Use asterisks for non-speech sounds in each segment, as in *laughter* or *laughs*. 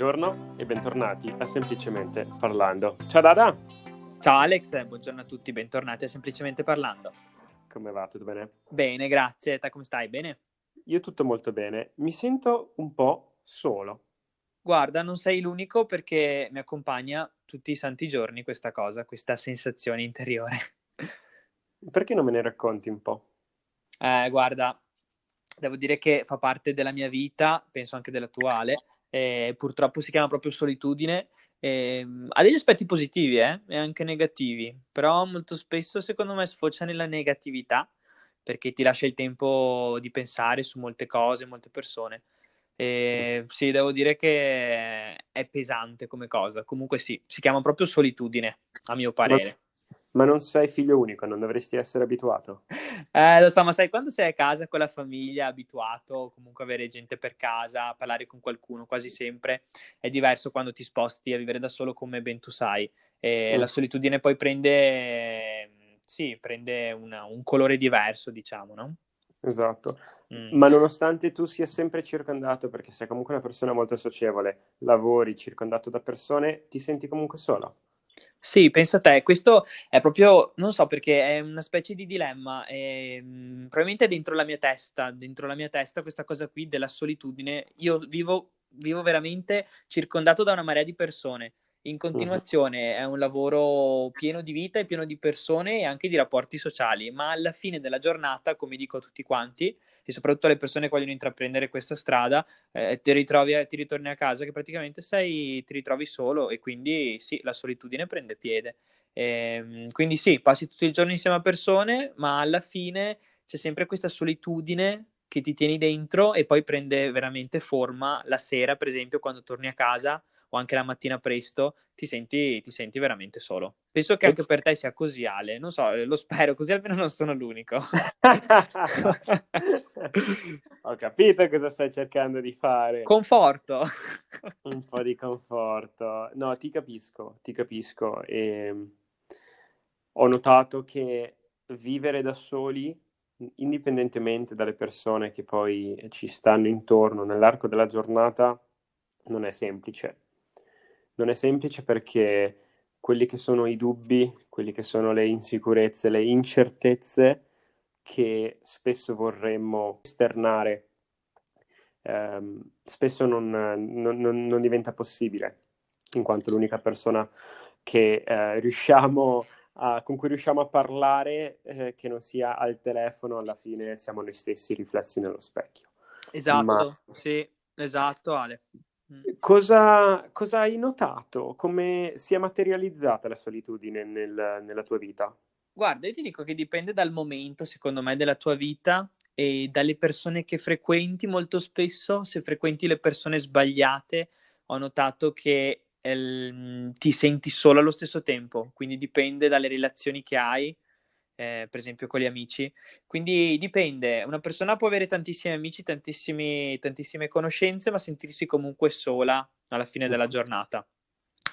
Buongiorno e bentornati a Semplicemente Parlando. Ciao Dada! Ciao Alex, buongiorno a tutti, bentornati a Semplicemente Parlando. Come va? Tutto bene? Bene, grazie. Te come stai? Bene? Io tutto molto bene. Mi sento un po' solo. Guarda, non sei l'unico perché mi accompagna tutti i santi giorni questa cosa, questa sensazione interiore. *laughs* Perché non me ne racconti un po'? Eh, guarda, devo dire che fa parte della mia vita, penso anche della tua Ale, eh, purtroppo si chiama proprio solitudine. Eh, ha degli aspetti positivi eh, e anche negativi, però molto spesso secondo me sfocia nella negatività perché ti lascia il tempo di pensare su molte cose, molte persone. E, sì, devo dire che è pesante come cosa. Comunque sì, si chiama proprio solitudine, a mio parere. Ma non sei figlio unico, non dovresti essere abituato. Eh, lo so, ma sai, quando sei a casa con la famiglia, abituato comunque avere gente per casa, parlare con qualcuno quasi sempre, è diverso quando ti sposti a vivere da solo come ben tu sai. E mm. La solitudine poi prende, sì, prende una, un colore diverso, diciamo, no? Esatto, mm. ma nonostante tu sia sempre circondato, perché sei comunque una persona molto socievole, lavori circondato da persone, ti senti comunque solo? Sì, pensa a te, questo è proprio, non so perché è una specie di dilemma, e, ehm, probabilmente è dentro la mia testa, dentro la mia testa questa cosa qui della solitudine, io vivo, vivo veramente circondato da una marea di persone, in continuazione è un lavoro pieno di vita e pieno di persone e anche di rapporti sociali, ma alla fine della giornata, come dico a tutti quanti, e soprattutto alle persone che vogliono intraprendere questa strada, eh, ti, ritrovi, ti ritorni a casa che praticamente sei, ti ritrovi solo e quindi sì, la solitudine prende piede. E, ehm, quindi sì, passi tutto il giorno insieme a persone, ma alla fine c'è sempre questa solitudine che ti tieni dentro e poi prende veramente forma la sera, per esempio, quando torni a casa o anche la mattina presto, ti senti, ti senti veramente solo. Penso che anche per te sia così, Ale. Non so, lo spero, così almeno non sono l'unico. *laughs* Ho capito cosa stai cercando di fare. Conforto. Un po' di conforto. No, ti capisco, ti capisco. E ehm, ho notato che vivere da soli, indipendentemente dalle persone che poi ci stanno intorno nell'arco della giornata, non è semplice non è semplice perché quelli che sono i dubbi, quelli che sono le insicurezze, le incertezze che spesso vorremmo esternare, ehm, spesso non, non, non, non, diventa possibile, in quanto l'unica persona che, eh, riusciamo a, con cui riusciamo a parlare eh, che non sia al telefono, alla fine siamo noi stessi riflessi nello specchio. Esatto, Ma... sì, esatto Ale. Mm. Cosa, cosa, hai notato? Come si è materializzata la solitudine nel, nella tua vita? Guarda, io ti dico che dipende dal momento, secondo me, della tua vita e dalle persone che frequenti molto spesso. Se frequenti le persone sbagliate, ho notato che eh, ti senti solo allo stesso tempo, quindi dipende dalle relazioni che hai eh, per esempio con gli amici. Quindi dipende, una persona può avere tantissimi amici, tantissime conoscenze, ma sentirsi comunque sola alla fine della giornata.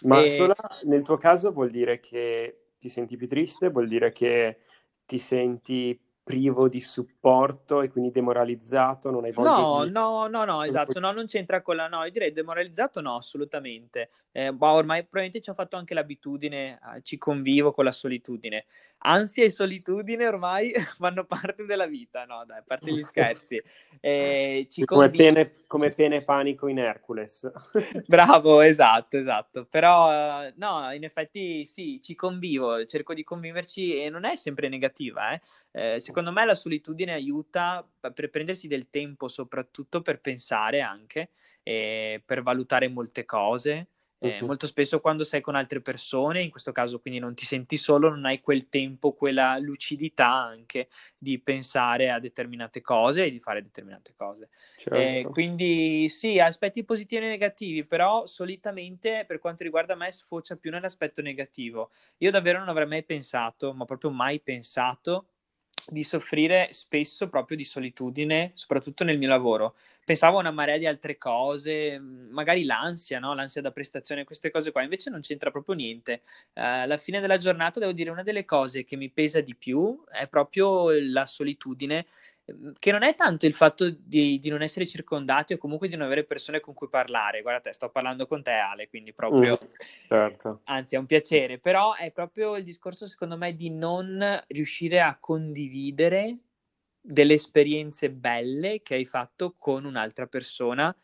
Ma e... sola nel tuo caso vuol dire che ti senti più triste, vuol dire che ti senti privo di supporto e quindi demoralizzato, non hai voglia no, di... No, no, no, esatto, no, non c'entra con la... No, io direi demoralizzato no, assolutamente. Eh, boh, ormai probabilmente ci ho fatto anche l'abitudine, eh, ci convivo con la solitudine. Ansia e solitudine ormai *laughs* fanno parte della vita, no, dai, a parte gli *laughs* scherzi. Eh, come, pene, come pene panico in Hercules. *laughs* Bravo, esatto, esatto. Però, uh, no, in effetti sì, ci convivo, cerco di conviverci e non è sempre negativa, eh. eh secondo me la solitudine aiuta per prendersi del tempo, soprattutto per pensare anche, e per valutare molte cose. Eh, uh-huh. Molto spesso quando sei con altre persone, in questo caso quindi non ti senti solo, non hai quel tempo, quella lucidità anche di pensare a determinate cose e di fare determinate cose. Certo. Eh, quindi sì, aspetti positivi e negativi, però solitamente per quanto riguarda me sfocia più nell'aspetto negativo. Io davvero non avrei mai pensato, ma proprio mai pensato di soffrire spesso proprio di solitudine, soprattutto nel mio lavoro. Pensavo a una marea di altre cose, magari l'ansia, no? l'ansia da prestazione, queste cose qua, invece non c'entra proprio niente. Uh, alla fine della giornata devo dire una delle cose che mi pesa di più è proprio la solitudine che non è tanto il fatto di, di, non essere circondati o comunque di non avere persone con cui parlare. Guarda te, sto parlando con te Ale, quindi proprio... Mm, certo. Anzi, è un piacere, però è proprio il discorso secondo me di non riuscire a condividere delle esperienze belle che hai fatto con un'altra persona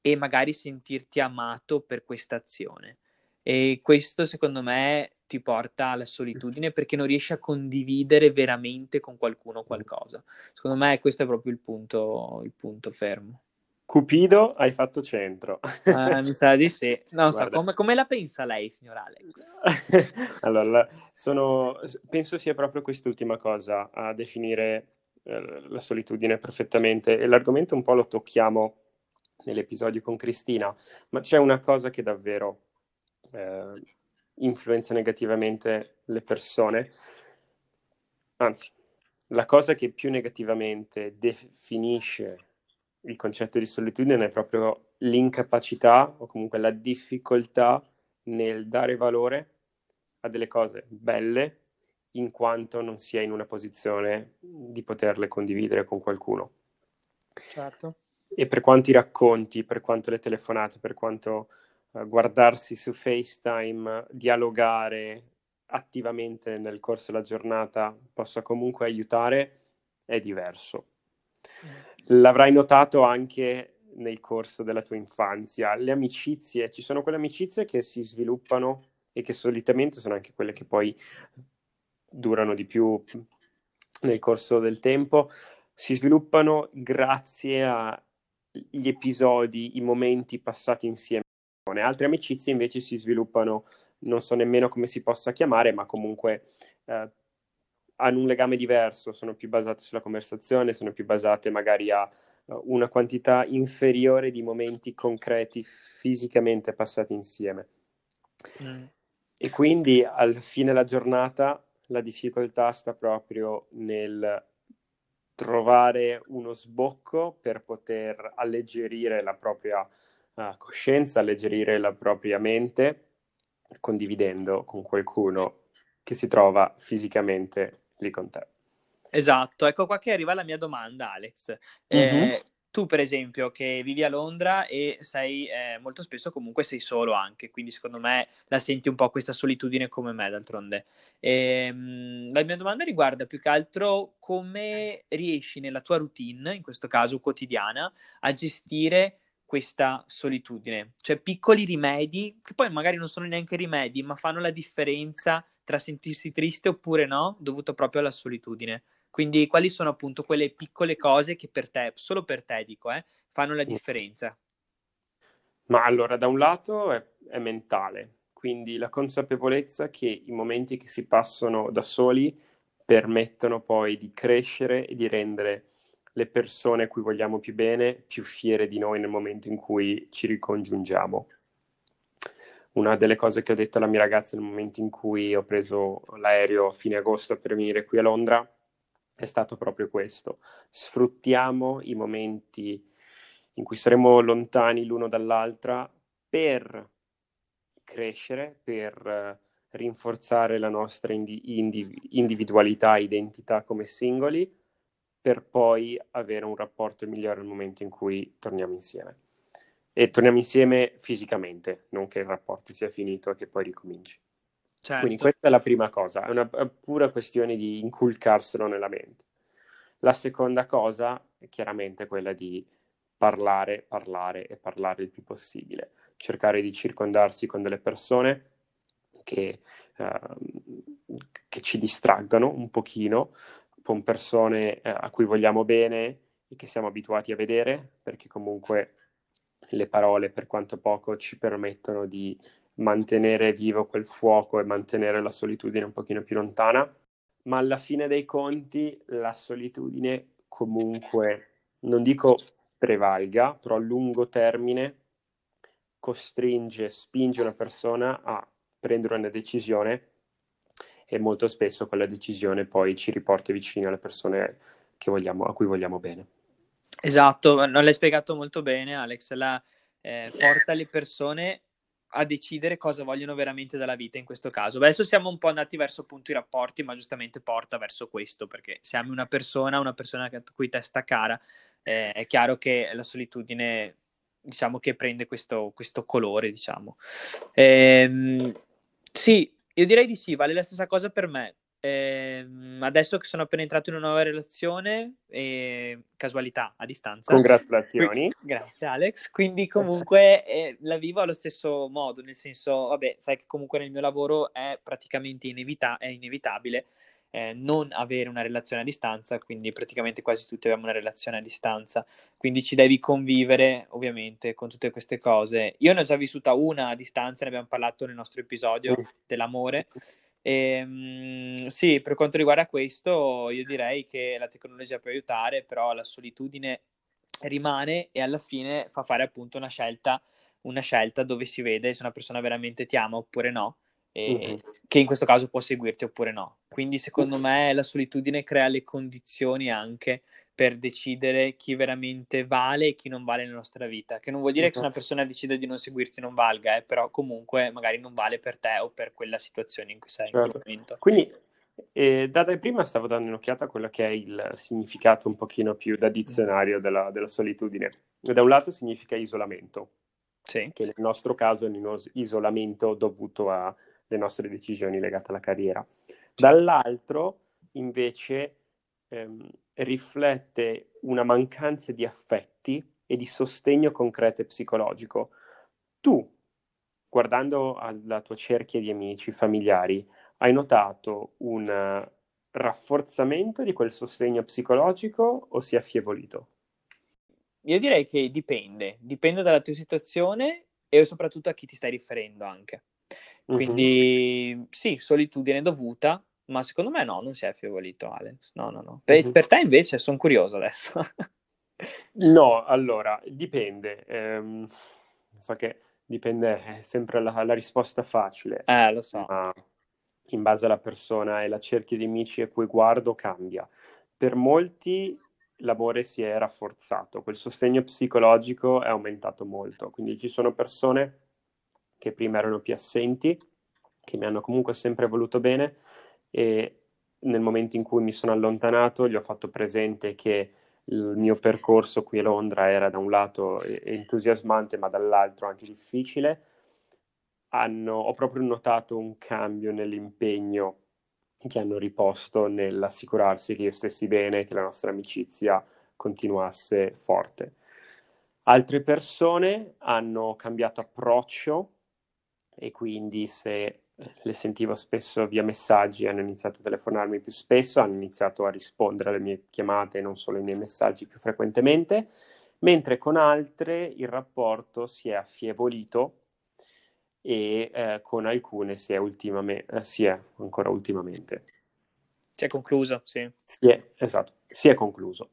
e magari sentirti amato per questa azione. E questo secondo me ti porta alla solitudine perché non riesci a condividere veramente con qualcuno qualcosa. Secondo me questo è proprio il punto, il punto fermo. Cupido, hai fatto centro. Uh, mi sa di sì. Non so, come, come, la pensa lei, signor Alex? *laughs* allora, sono, penso sia proprio quest'ultima cosa a definire eh, la solitudine perfettamente. E l'argomento un po' lo tocchiamo nell'episodio con Cristina, ma c'è una cosa che davvero eh, influenza negativamente le persone. Anzi, la cosa che più negativamente definisce il concetto di solitudine è proprio l'incapacità o comunque la difficoltà nel dare valore a delle cose belle in quanto non si è in una posizione di poterle condividere con qualcuno. Certo. E per quanto i racconti, per quanto le telefonate, per quanto guardarsi su FaceTime, dialogare attivamente nel corso della giornata possa comunque aiutare, è diverso. Mm. L'avrai notato anche nel corso della tua infanzia. Le amicizie, ci sono quelle amicizie che si sviluppano e che solitamente sono anche quelle che poi durano di più nel corso del tempo, si sviluppano grazie agli episodi, i momenti passati insieme Altre amicizie invece si sviluppano, non so nemmeno come si possa chiamare, ma comunque eh, hanno un legame diverso, sono più basate sulla conversazione, sono più basate magari a uh, una quantità inferiore di momenti concreti fisicamente passati insieme. Mm. E quindi alla fine della giornata la difficoltà sta proprio nel trovare uno sbocco per poter alleggerire la propria uh, coscienza, alleggerire la propria mente, condividendo con qualcuno che si trova fisicamente lì con te. Esatto, ecco qua che arriva la mia domanda, Alex. Mm-hmm. Eh, tu, per esempio, che vivi a Londra e sei eh, molto spesso comunque sei solo anche, quindi secondo me la senti un po' questa solitudine come me, d'altronde. E, ehm, la mia domanda riguarda più che altro come riesci nella tua routine, in questo caso quotidiana, a gestire questa solitudine, cioè piccoli rimedi che poi magari non sono neanche rimedi, ma fanno la differenza tra sentirsi triste oppure no, dovuto proprio alla solitudine. Quindi quali sono appunto quelle piccole cose che per te, solo per te dico, eh, fanno la differenza? Ma allora, da un lato è, è mentale, quindi la consapevolezza che i momenti che si passano da soli permettono poi di crescere e di rendere le persone a cui vogliamo più bene più fiere di noi nel momento in cui ci ricongiungiamo. Una delle cose che ho detto alla mia ragazza nel momento in cui ho preso l'aereo a fine agosto per venire qui a Londra è stato proprio questo. Sfruttiamo i momenti in cui saremo lontani l'uno dall'altra per crescere, per rinforzare la nostra indi- indiv- individualità, identità come singoli per poi avere un rapporto migliore nel momento in cui torniamo insieme. E torniamo insieme fisicamente, non che il rapporto sia finito e che poi ricominci. Certo. Quindi questa è la prima cosa, è una pura questione di inculcarselo nella mente. La seconda cosa è chiaramente quella di parlare, parlare e parlare il più possibile, cercare di circondarsi con delle persone che, uh, che ci distraggano un pochino, con persone eh, a cui vogliamo bene e che siamo abituati a vedere, perché comunque le parole, per quanto poco, ci permettono di mantenere vivo quel fuoco e mantenere la solitudine un pochino più lontana. Ma alla fine dei conti la solitudine comunque, non dico prevalga, però a lungo termine costringe, spinge una persona a prendere una decisione e molto spesso quella decisione poi ci riporta vicino alle persone vogliamo, a cui vogliamo bene. Esatto, non l'hai spiegato molto bene Alex, la, eh, porta le persone a decidere cosa vogliono veramente dalla vita in questo caso. Adesso siamo un po' andati verso appunto i rapporti, ma giustamente porta verso questo, perché se ami una persona, una persona a cui te sta cara, eh, è chiaro che la solitudine, diciamo che prende questo, questo colore, diciamo. Ehm, sì, io direi di sì, vale la stessa cosa per me. Eh, adesso che sono appena entrato in una nuova relazione, eh, casualità a distanza. Congratulazioni. grazie Alex. Quindi comunque eh, la vivo allo stesso modo, nel senso, vabbè, sai che comunque nel mio lavoro è praticamente inevita- è inevitabile eh, non avere una relazione a distanza, quindi praticamente quasi tutti abbiamo una relazione a distanza, quindi ci devi convivere ovviamente con tutte queste cose. Io ne ho già vissuta una a distanza, ne abbiamo parlato nel nostro episodio dell'amore. E, ehm, sì, per quanto riguarda questo, io direi che la tecnologia può aiutare, però la solitudine rimane e alla fine fa fare appunto una scelta, una scelta dove si vede se una persona veramente ti ama oppure no, e, mm-hmm. che in questo caso può seguirti oppure no. Quindi secondo me la solitudine crea le condizioni anche per decidere chi veramente vale e chi non vale nella nostra vita. Che non vuol dire uh-huh. che se una persona decide di non seguirti non valga, eh, però comunque magari non vale per te o per quella situazione in cui sei certo. in quel momento. Quindi eh, da, da prima stavo dando un'occhiata a quello che è il significato un pochino più da dizionario della, della solitudine. Da un lato significa isolamento, sì. che nel nostro caso è un isolamento dovuto alle nostre decisioni legate alla carriera. Dall'altro, invece, ehm, riflette una mancanza di affetti e di sostegno concreto e psicologico. Tu, guardando alla tua cerchia di amici, familiari, hai notato un rafforzamento di quel sostegno psicologico o si è affievolito? Io direi che dipende, dipende dalla tua situazione e soprattutto a chi ti stai riferendo anche. Quindi mm-hmm. sì, solitudine dovuta, ma secondo me no, non si è affievolito Alex. No, no, no. Per, mm-hmm. per te invece sono curioso adesso. *laughs* no, allora, dipende. Ehm, so che dipende, è sempre la, la risposta facile. Eh, lo so. Ma in base alla persona e la cerchia di amici a cui guardo cambia. Per molti l'amore si è rafforzato, quel sostegno psicologico è aumentato molto, quindi ci sono persone che prima erano più assenti, che mi hanno comunque sempre voluto bene, e nel momento in cui mi sono allontanato gli ho fatto presente che il mio percorso qui a Londra era da un lato entusiasmante ma dall'altro anche difficile. Hanno, ho proprio notato un cambio nell'impegno che hanno riposto nell'assicurarsi che io stessi bene, che la nostra amicizia continuasse forte. Altre persone hanno cambiato approccio e quindi se le sentivo spesso via messaggi, hanno iniziato a telefonarmi più spesso, hanno iniziato a rispondere alle mie chiamate e non solo ai miei messaggi più frequentemente, mentre con altre il rapporto si è affievolito e eh, con alcune si è, ultimame- eh, si è ancora ultimamente. Si è concluso, sì. Si è, esatto, si è concluso.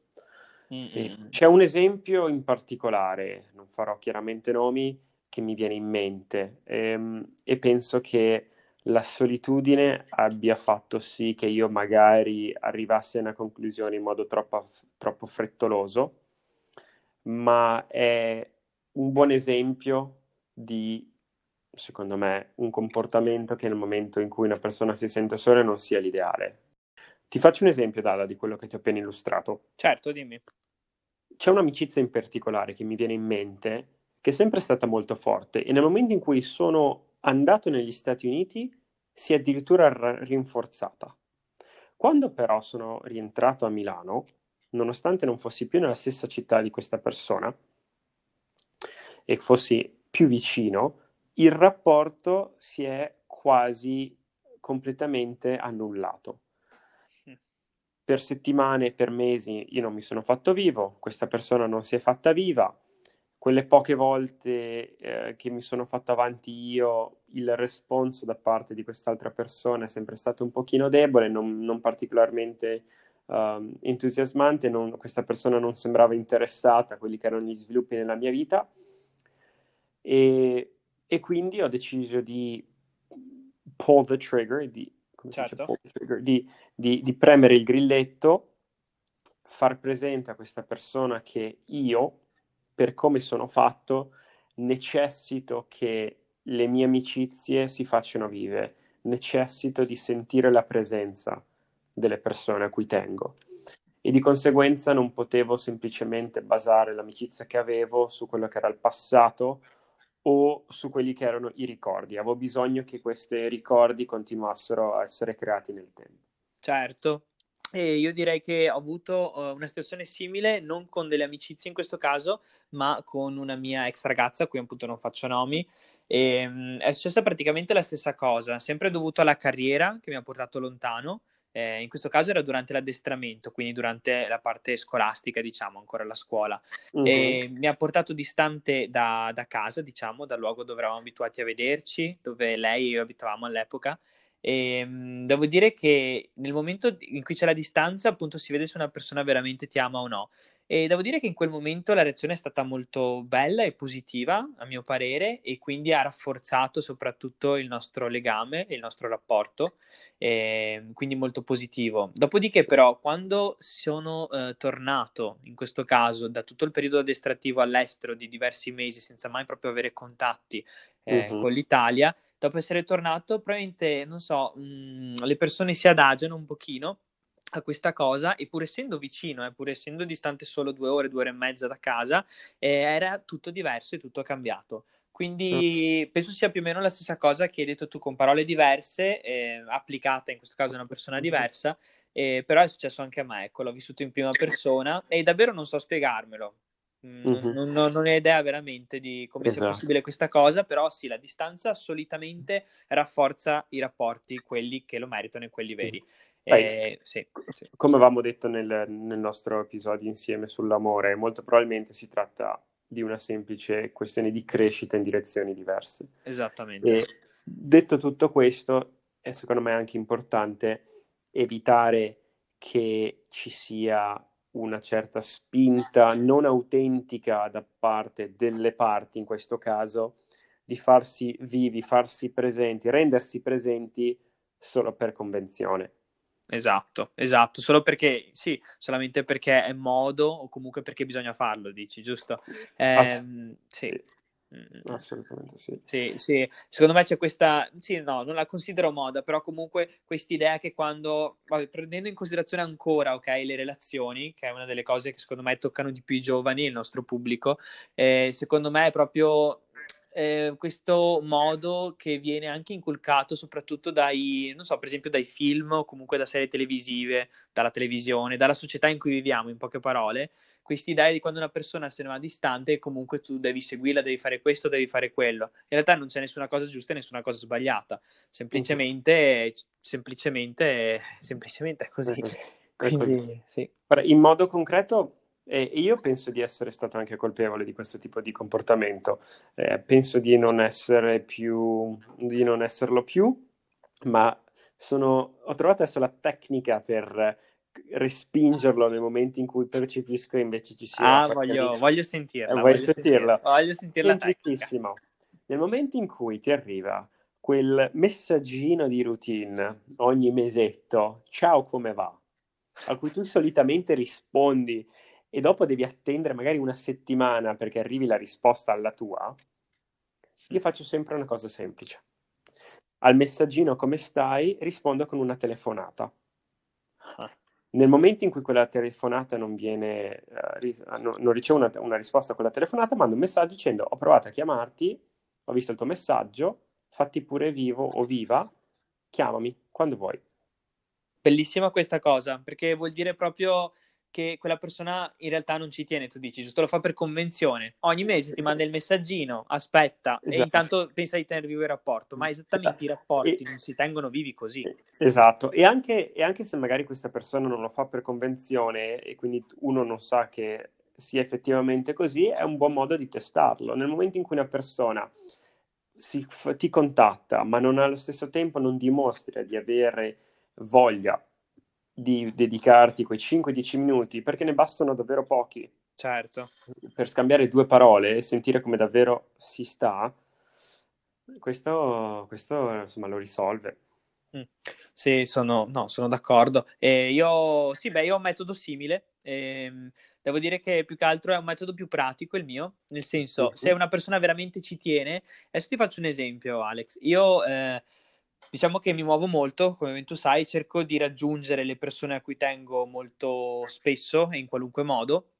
C'è un esempio in particolare, non farò chiaramente nomi, che mi viene in mente ehm, e penso che la solitudine abbia fatto sì che io magari arrivassi a una conclusione in modo troppo, troppo frettoloso, ma è un buon esempio di, secondo me, un comportamento che nel momento in cui una persona si sente sola non sia l'ideale. Ti faccio un esempio, Dada, di quello che ti ho appena illustrato. Certo, dimmi. C'è un'amicizia in particolare che mi viene in mente, che è sempre stata molto forte, e nel momento in cui sono andato negli Stati Uniti si è addirittura r- rinforzata. Quando però sono rientrato a Milano, nonostante non fossi più nella stessa città di questa persona e fossi più vicino, il rapporto si è quasi completamente annullato. Per settimane, per mesi io non mi sono fatto vivo, questa persona non si è fatta viva, quelle poche volte eh, che mi sono fatto avanti io, il responso da parte di quest'altra persona è sempre stato un pochino debole, non, non particolarmente uh, entusiasmante, non, questa persona non sembrava interessata a quelli che erano gli sviluppi nella mia vita e, e quindi ho deciso di pull the trigger, di, certo. the trigger, di, di, di premere il grilletto, far presente a questa persona che io per come sono fatto, necessito che le mie amicizie si facciano vive, necessito di sentire la presenza delle persone a cui tengo e di conseguenza non potevo semplicemente basare l'amicizia che avevo su quello che era il passato o su quelli che erano i ricordi. Avevo bisogno che questi ricordi continuassero a essere creati nel tempo. Certo, e io direi che ho avuto uh, una situazione simile, non con delle amicizie in questo caso, ma con una mia ex ragazza, a cui appunto non faccio nomi. E, um, è successa praticamente la stessa cosa, sempre dovuto alla carriera che mi ha portato lontano. Eh, in questo caso era durante l'addestramento, quindi durante la parte scolastica, diciamo, ancora la scuola. Mm-hmm. E mi ha portato distante da, da casa, diciamo, dal luogo dove eravamo abituati a vederci, dove lei e io abitavamo all'epoca. E, ehm, devo dire che nel momento in cui c'è la distanza, appunto, si vede se una persona veramente ti ama o no. E devo dire che in quel momento la reazione è stata molto bella e positiva, a mio parere, e quindi ha rafforzato soprattutto il nostro legame, il nostro rapporto, e quindi molto positivo. Dopodiché, però, quando sono eh, tornato, in questo caso, da tutto il periodo addestrativo all'estero di diversi mesi, senza mai proprio avere contatti eh, uh-huh. con l'Italia, dopo essere tornato, probabilmente, non so, mh, mm, le persone si adagiano un pochino a questa cosa e pur essendo vicino, eh, pur essendo distante solo due ore, due ore e mezza da casa, eh, era tutto diverso e tutto cambiato. Quindi sì. penso sia più o meno la stessa cosa che hai detto tu con parole diverse, eh, applicata in questo caso a una persona diversa, eh, però è successo anche a me, ecco, l'ho vissuto in prima persona e davvero non so spiegarmelo. Mm-hmm. Non, non, non, ho idea veramente di come esatto. sia possibile questa cosa, però sì, la distanza solitamente rafforza i rapporti, quelli che lo meritano e quelli veri. Eh, sì, sì. Come avevamo detto nel, nel, nostro episodio insieme sull'amore, molto probabilmente si tratta di una semplice questione di crescita in direzioni diverse. Esattamente. E detto tutto questo, è secondo me anche importante evitare che ci sia una certa spinta non autentica da parte delle parti, in questo caso, di farsi vivi, farsi presenti, rendersi presenti solo per convenzione. Esatto, esatto, solo perché, sì, solamente perché è modo o comunque perché bisogna farlo, dici, giusto? Eh, sì. Assolutamente sì. Sì, sì. Secondo me c'è questa, sì, no, non la considero moda, però comunque questa idea che quando, vabbè, prendendo in considerazione ancora, ok, le relazioni, che è una delle cose che secondo me toccano di più i giovani, il nostro pubblico, eh, secondo me è proprio eh, questo modo che viene anche inculcato soprattutto dai, non so, per esempio dai film o comunque da serie televisive, dalla televisione, dalla società in cui viviamo, in poche parole, questa idea di quando una persona se ne va distante comunque tu devi seguirla, devi fare questo, devi fare quello. In realtà non c'è nessuna cosa giusta e nessuna cosa sbagliata, semplicemente, semplicemente, semplicemente è così. *laughs* Quindi, sì. In modo concreto, e io penso di essere stato anche colpevole di questo tipo di comportamento. Eh, penso di non essere più, di non esserlo più, ma sono, ho trovato adesso la tecnica per respingerlo nel momento in cui percepisco invece ci sia. Ah, voglio, voglio sentirla. Eh, voglio sentirla? Voglio sentirla. Semplicissimo. Nel momento in cui ti arriva quel messaggino di routine ogni mesetto, ciao come va, a cui tu solitamente rispondi e dopo devi attendere magari una settimana perché arrivi la risposta alla tua, io faccio sempre una cosa semplice. Al messaggino come stai rispondo con una telefonata. Ah. Nel momento in cui quella telefonata non viene, uh, ris- no, non ricevo una, una, risposta a quella telefonata, mando un messaggio dicendo ho provato a chiamarti, ho visto il tuo messaggio, fatti pure vivo o viva, chiamami quando vuoi. Bellissima questa cosa, perché vuol dire proprio che quella persona in realtà non ci tiene, tu dici, giusto lo fa per convenzione. Ogni mese ti manda il messaggino, aspetta, esatto. e intanto pensa di tenere vivo il rapporto, ma esattamente i rapporti e... non si tengono vivi così. Esatto, e anche, e anche se magari questa persona non lo fa per convenzione e quindi uno non sa che sia effettivamente così, è un buon modo di testarlo. Nel momento in cui una persona si, ti contatta, ma non allo stesso tempo non dimostra di avere voglia di dedicarti quei 5-10 minuti, perché ne bastano davvero pochi. Certo. Per scambiare due parole e sentire come davvero si sta, questo, questo insomma lo risolve. Mm. Sì, sono, no, sono d'accordo. Eh, io, sì, beh, io ho un metodo simile ehm, devo dire che più che altro è un metodo più pratico il mio, nel senso, se una persona veramente ci tiene, adesso ti faccio un esempio, Alex. Io eh, diciamo che mi muovo molto, come tu sai, cerco di raggiungere le persone a cui tengo molto spesso e in qualunque modo.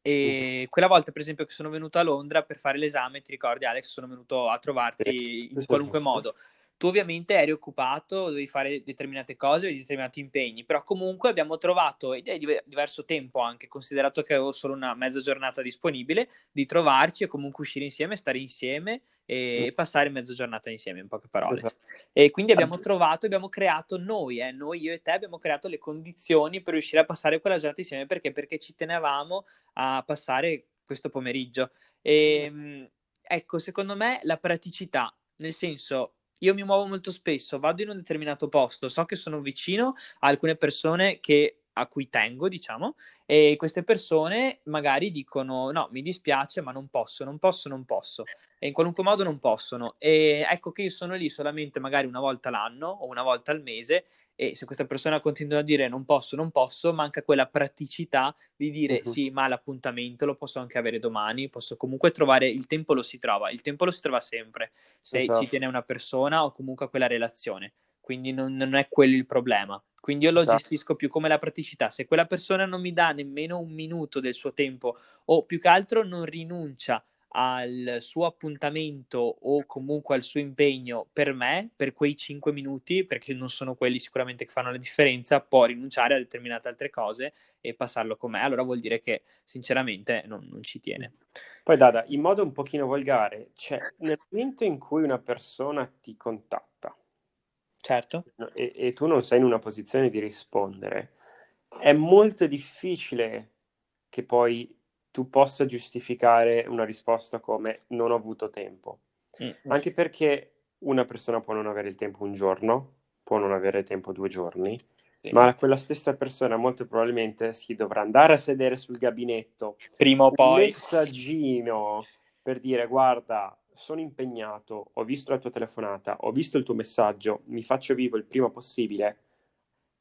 E quella volta, per esempio, che sono venuto a Londra per fare l'esame, ti ricordi, Alex, sono venuto a trovarti in qualunque modo. Tu ovviamente eri occupato, dovevi fare determinate cose, avevi determinati impegni, però comunque abbiamo trovato, ed è diverso tempo anche, considerato che avevo solo una mezza giornata disponibile, di trovarci e comunque uscire insieme, stare insieme e passare mezza giornata insieme, in poche parole. Esatto. E quindi abbiamo trovato, abbiamo creato noi, eh, noi, io e te, abbiamo creato le condizioni per riuscire a passare quella giornata insieme, perché? Perché ci tenevamo a passare questo pomeriggio. E, ehm, ecco, secondo me la praticità, nel senso io mi muovo molto spesso, vado in un determinato posto, so che sono vicino a alcune persone che, a cui tengo, diciamo, e queste persone magari dicono no, mi dispiace, ma non posso, non posso, non posso, e in qualunque modo non possono. E ecco che io sono lì solamente magari una volta l'anno o una volta al mese e se questa persona continua a dire non posso, non posso, manca quella praticità di dire uh-huh. sì, ma l'appuntamento lo posso anche avere domani, posso comunque trovare, il tempo lo si trova, il tempo lo si trova sempre, se esatto. ci tiene una persona o comunque a quella relazione, quindi non, non, è quello il problema. Quindi io lo esatto. gestisco più come la praticità. Se quella persona non mi dà nemmeno un minuto del suo tempo o più che altro non rinuncia al suo appuntamento o comunque al suo impegno per me, per quei 5 minuti, perché non sono quelli sicuramente che fanno la differenza, può rinunciare a determinate altre cose e passarlo con me. Allora vuol dire che sinceramente non, non ci tiene. Poi Dada, in modo un pochino volgare, cioè nel momento in cui una persona ti contatta certo. e, e tu non sei in una posizione di rispondere, è molto difficile che poi tu possa giustificare una risposta come non ho avuto tempo. Mm. Anche perché una persona può non avere il tempo un giorno, può non avere tempo due giorni, sì. ma quella stessa persona molto probabilmente si dovrà andare a sedere sul gabinetto, prima o poi, un messaggino per dire guarda, sono impegnato, ho visto la tua telefonata, ho visto il tuo messaggio, mi faccio vivo il prima possibile,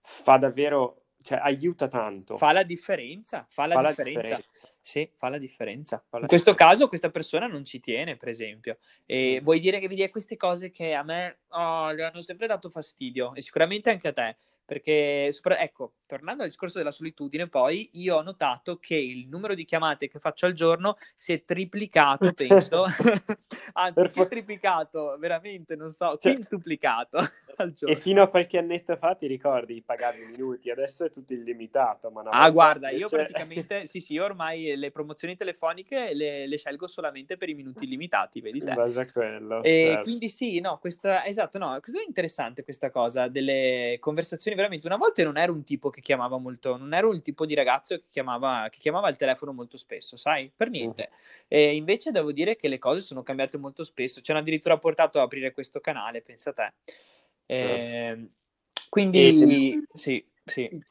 fa davvero, cioè aiuta tanto. Fa la differenza, fa la, fa differenza. la differenza. Sì, fa la differenza. Fa la in questo differenza. caso questa persona non ci tiene, per esempio. E mm. vuoi dire che vedi queste cose che a me oh, le hanno sempre dato fastidio e sicuramente anche a te. Perché, ecco, tornando al discorso della solitudine, poi io ho notato che il numero di chiamate che faccio al giorno si è triplicato, *laughs* penso, *laughs* anzi, per che triplicato, veramente, non so, cioè, quintuplicato *laughs* al giorno. E fino a qualche annetto fa ti ricordi pagavi i minuti, adesso è tutto illimitato. Ma ah, guarda, invece... io praticamente, sì, sì, ormai le promozioni telefoniche le, le, scelgo solamente per i minuti illimitati, vedi te. In base a quello. E certo. quindi sì, no, questa, esatto, no, è interessante questa cosa delle conversazioni veramente una volta non ero un tipo che chiamava molto, non ero il tipo di ragazzo che chiamava, che chiamava il telefono molto spesso, sai? Per niente. E invece devo dire che le cose sono cambiate molto spesso. Ci hanno addirittura portato ad aprire questo canale, pensa te. Eh, quindi, e... sì, sì.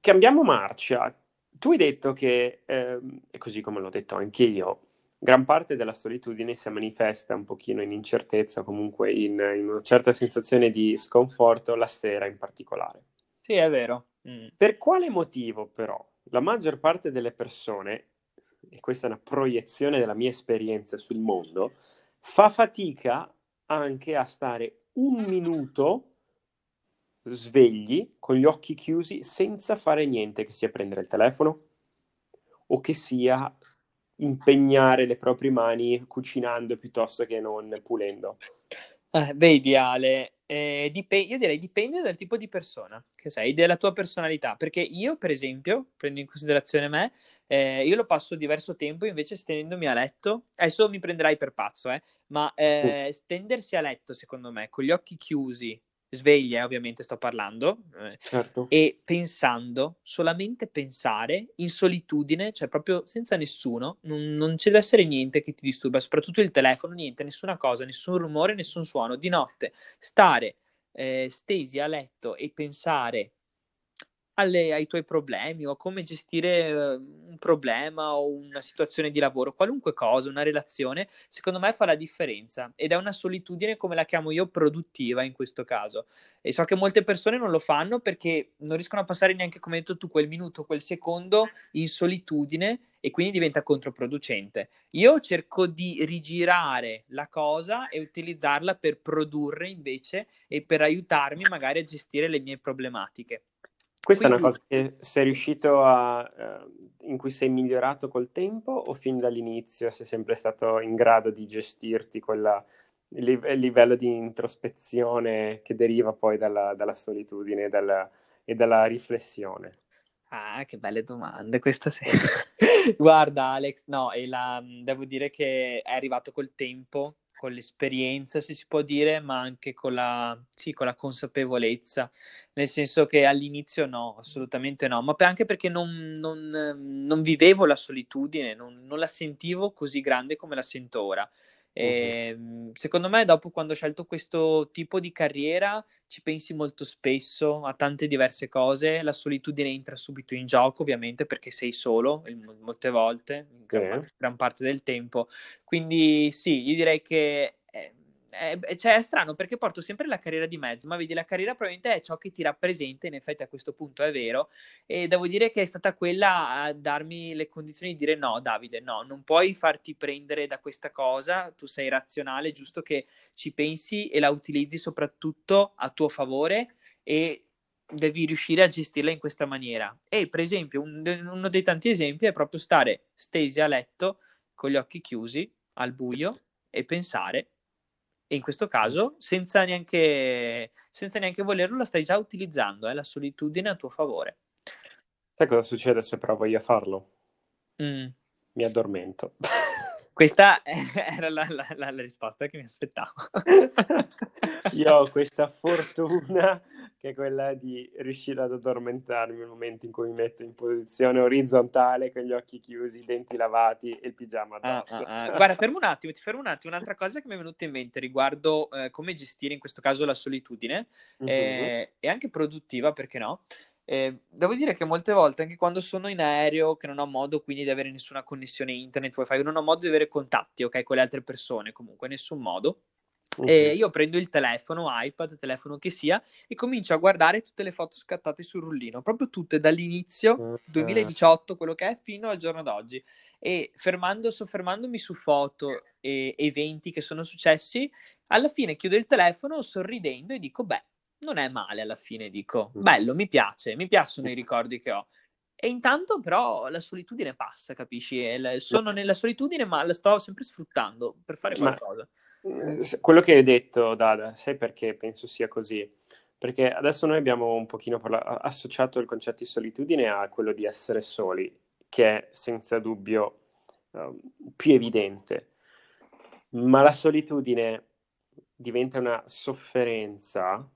Cambiamo marcia. Tu hai detto che, eh, così come l'ho detto anche io, gran parte della solitudine si manifesta un pochino in incertezza, comunque in, in una certa sensazione di sconforto la sera in particolare. Sì, è vero. Mm. Per quale motivo però la maggior parte delle persone, e questa è una proiezione della mia esperienza sul mondo, fa fatica anche a stare un minuto svegli, con gli occhi chiusi, senza fare niente, che sia prendere il telefono o che sia impegnare le proprie mani cucinando piuttosto che non pulendo. Eh, vedi Ale, eh, dip- io direi dipende dal tipo di persona che sei, della tua personalità, perché io per esempio, prendo in considerazione me, eh, io lo passo diverso tempo invece stendendomi a letto, adesso mi prenderai per pazzo, eh, ma eh, stendersi a letto secondo me con gli occhi chiusi sveglia, ovviamente sto parlando, eh, certo. e pensando, solamente pensare in solitudine, cioè proprio senza nessuno, non, non ci deve essere niente che ti disturba, soprattutto il telefono, niente, nessuna cosa, nessun rumore, nessun suono. Di notte stare eh, stesi a letto e pensare alle, ai tuoi problemi o come gestire eh, un problema o una situazione di lavoro, qualunque cosa, una relazione, secondo me fa la differenza ed è una solitudine come la chiamo io produttiva in questo caso. E so che molte persone non lo fanno perché non riescono a passare neanche, come hai detto tu, quel minuto, quel secondo in solitudine e quindi diventa controproducente. Io cerco di rigirare la cosa e utilizzarla per produrre invece e per aiutarmi magari a gestire le mie problematiche. Questa Quindi... è una cosa che sei riuscito a, uh, in cui sei migliorato col tempo o fin dall'inizio sei sempre stato in grado di gestirti quella, il livello di introspezione che deriva poi dalla, dalla solitudine dalla, e dalla riflessione? Ah, che belle domande questa sera. *laughs* Guarda, Alex, no, la, devo dire che è arrivato col tempo con l'esperienza, se si può dire, ma anche con la, sì, con la consapevolezza, nel senso che all'inizio no, assolutamente no, ma anche perché non, non, non vivevo la solitudine, non, non la sentivo così grande come la sento ora. E, uh-huh. Secondo me, dopo quando ho scelto questo tipo di carriera, ci pensi molto spesso a tante diverse cose. La solitudine entra subito in gioco, ovviamente, perché sei solo molte volte, gran, gran parte del tempo. Quindi, sì, io direi che è, cioè, è strano perché porto sempre la carriera di mezzo, ma vedi, la carriera probabilmente è ciò che ti rappresenta, in effetti a questo punto è vero, e devo dire che è stata quella a darmi le condizioni di dire no, Davide, no, non puoi farti prendere da questa cosa, tu sei razionale, giusto che ci pensi e la utilizzi soprattutto a tuo favore e devi riuscire a gestirla in questa maniera. E per esempio, un, uno dei tanti esempi è proprio stare stesi a letto con gli occhi chiusi al buio e pensare e in questo caso, senza neanche, senza neanche volerlo, la stai già utilizzando, eh, la solitudine a tuo favore. Sai cosa succede se provo io a farlo? Mm. Mi addormento. *laughs* Questa *laughs* era la, la, la, la, risposta che mi aspettavo. *laughs* Io ho questa fortuna che è quella di riuscire ad addormentarmi nel momento in cui mi metto in posizione orizzontale con gli occhi chiusi, i denti lavati e il pigiama ah, addosso. Ah, ah, ah. *laughs* Guarda, fermo un attimo, ti fermo un attimo. Un'altra cosa che mi è venuta in mente riguardo eh, come gestire in questo caso la solitudine mm-hmm. eh, e anche produttiva, perché no? Eh, devo dire che molte volte, anche quando sono in aereo, che non ho modo quindi di avere nessuna connessione internet, wifi, non ho modo di avere contatti, ok, con le altre persone, comunque, nessun modo. Okay. E io prendo il telefono, iPad, telefono che sia, e comincio a guardare tutte le foto scattate sul rullino, proprio tutte dall'inizio okay. 2018, quello che è, fino al giorno d'oggi. E fermando, soffermandomi su foto e eventi che sono successi, alla fine chiudo il telefono sorridendo e dico: Beh, non è male alla fine, dico, bello, mi piace, mi piacciono i *laughs* ricordi che ho. E intanto però la solitudine passa, capisci? Sono nella solitudine, ma la sto sempre sfruttando per fare qualcosa. Ma, eh, quello che hai detto, Dada, sai perché penso sia così? Perché adesso noi abbiamo un pochino parla- associato il concetto di solitudine a quello di essere soli, che è senza dubbio uh, più evidente. Ma la solitudine diventa una sofferenza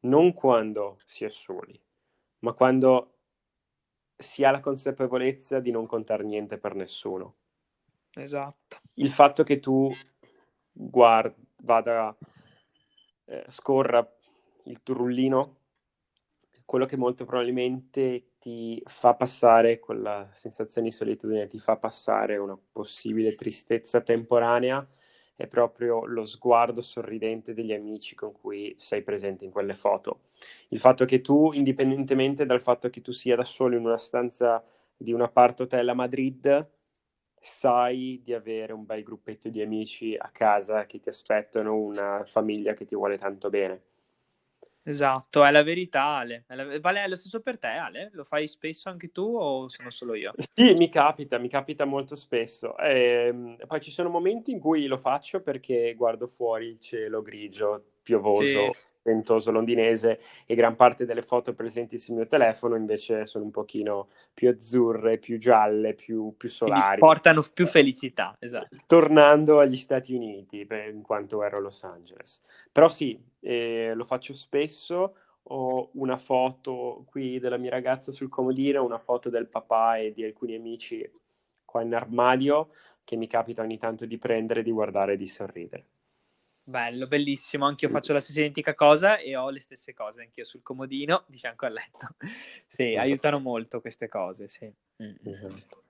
non quando si è soli, ma quando si ha la consapevolezza di non contare niente per nessuno. Esatto. Il fatto che tu guarda, vada, eh, scorra il tuo rullino, quello che molto probabilmente ti fa passare quella sensazione di solitudine, ti fa passare una possibile tristezza temporanea è proprio lo sguardo sorridente degli amici con cui sei presente in quelle foto. Il fatto che tu, indipendentemente dal fatto che tu sia da solo in una stanza di un appart hotel a Madrid, sai di avere un bel gruppetto di amici a casa che ti aspettano, una famiglia che ti vuole tanto bene. Esatto, è la verità, Ale. È la... Vale lo stesso per te, Ale? Lo fai spesso anche tu o sono solo io? Sì, mi capita, mi capita molto spesso. E, ehm, poi ci sono momenti in cui lo faccio perché guardo fuori il cielo grigio, piovoso, sì. ventoso londinese e gran parte delle foto presenti sul mio telefono invece sono un pochino più azzurre, più gialle, più, più solari. Quindi portano più felicità, esatto. Tornando agli Stati Uniti, in quanto ero a Los Angeles. Però sì, eh, lo faccio spesso, ho una foto qui della mia ragazza sul comodino, una foto del papà e di alcuni amici qua in armadio che mi capita ogni tanto di prendere, di guardare e di sorridere. Bello, bellissimo. Anch'io faccio la stessa identica cosa e ho le stesse cose anch'io sul comodino di fianco al letto. *laughs* Sì, esatto. aiutano molto queste cose, sì. Mm. Esatto.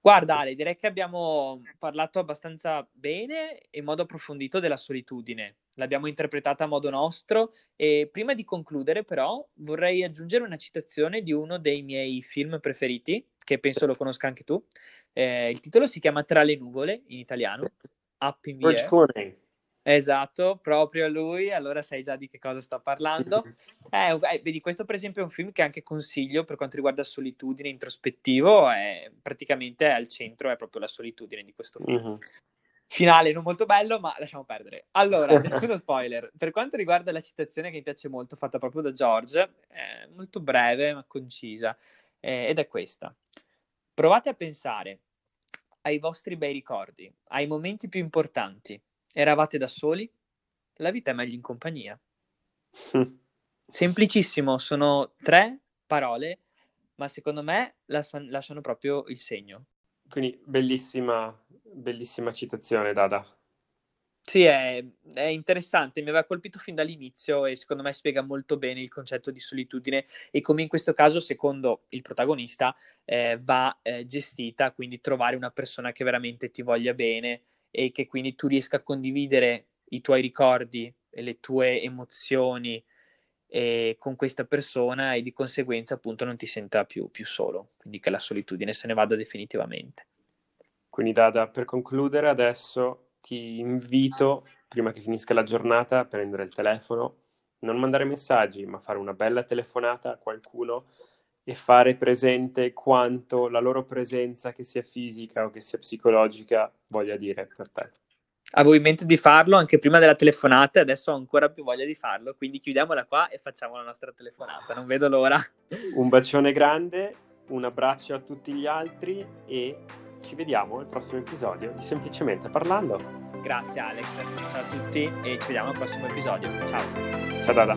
Guarda Ale, direi che abbiamo parlato abbastanza bene e in modo approfondito della solitudine. L'abbiamo interpretata a modo nostro e prima di concludere però vorrei aggiungere una citazione di uno dei miei film preferiti, che penso lo conosca anche tu. Eh, il titolo si chiama Tra le nuvole in italiano. Up in the Clooney. Esatto, proprio lui, allora sai già di che cosa sto parlando. *laughs* Eh, eh, vedi, questo per esempio è un film che anche consiglio per quanto riguarda solitudine, introspettivo, è, praticamente al centro, è proprio la solitudine di questo film. Mm-hmm. Finale non molto bello, ma lasciamo perdere. Allora, *laughs* uno spoiler. Per quanto riguarda la citazione che mi piace molto, fatta proprio da George, è molto breve ma concisa, eh, ed è questa. Provate a pensare ai vostri bei ricordi, ai momenti più importanti Eravate da soli? La vita è meglio in compagnia. *laughs* Semplicissimo, sono tre parole, ma secondo me lasciano proprio il segno. Quindi bellissima, bellissima citazione, Dada. Sì, è, è, interessante, mi aveva colpito fin dall'inizio e secondo me spiega molto bene il concetto di solitudine e come in questo caso, secondo il protagonista, eh, va eh, gestita, quindi trovare una persona che veramente ti voglia bene, e che quindi tu riesca a condividere i tuoi ricordi e le tue emozioni eh, con questa persona e di conseguenza appunto non ti senta più, più solo, quindi che la solitudine se ne vada definitivamente. Quindi Dada, per concludere adesso ti invito, prima che finisca la giornata, a prendere il telefono, non mandare messaggi, ma fare una bella telefonata a qualcuno e fare presente quanto la loro presenza, che sia fisica o che sia psicologica, voglia dire per te. Avevo in mente di farlo anche prima della telefonata, adesso ho ancora più voglia di farlo, quindi chiudiamola qua e facciamo la nostra telefonata, non vedo l'ora. Un bacione grande, un abbraccio a tutti gli altri e ci vediamo al prossimo episodio di Semplicemente Parlando. Grazie Alex, ciao a tutti e ci vediamo al prossimo episodio. Ciao. Ciao Dada.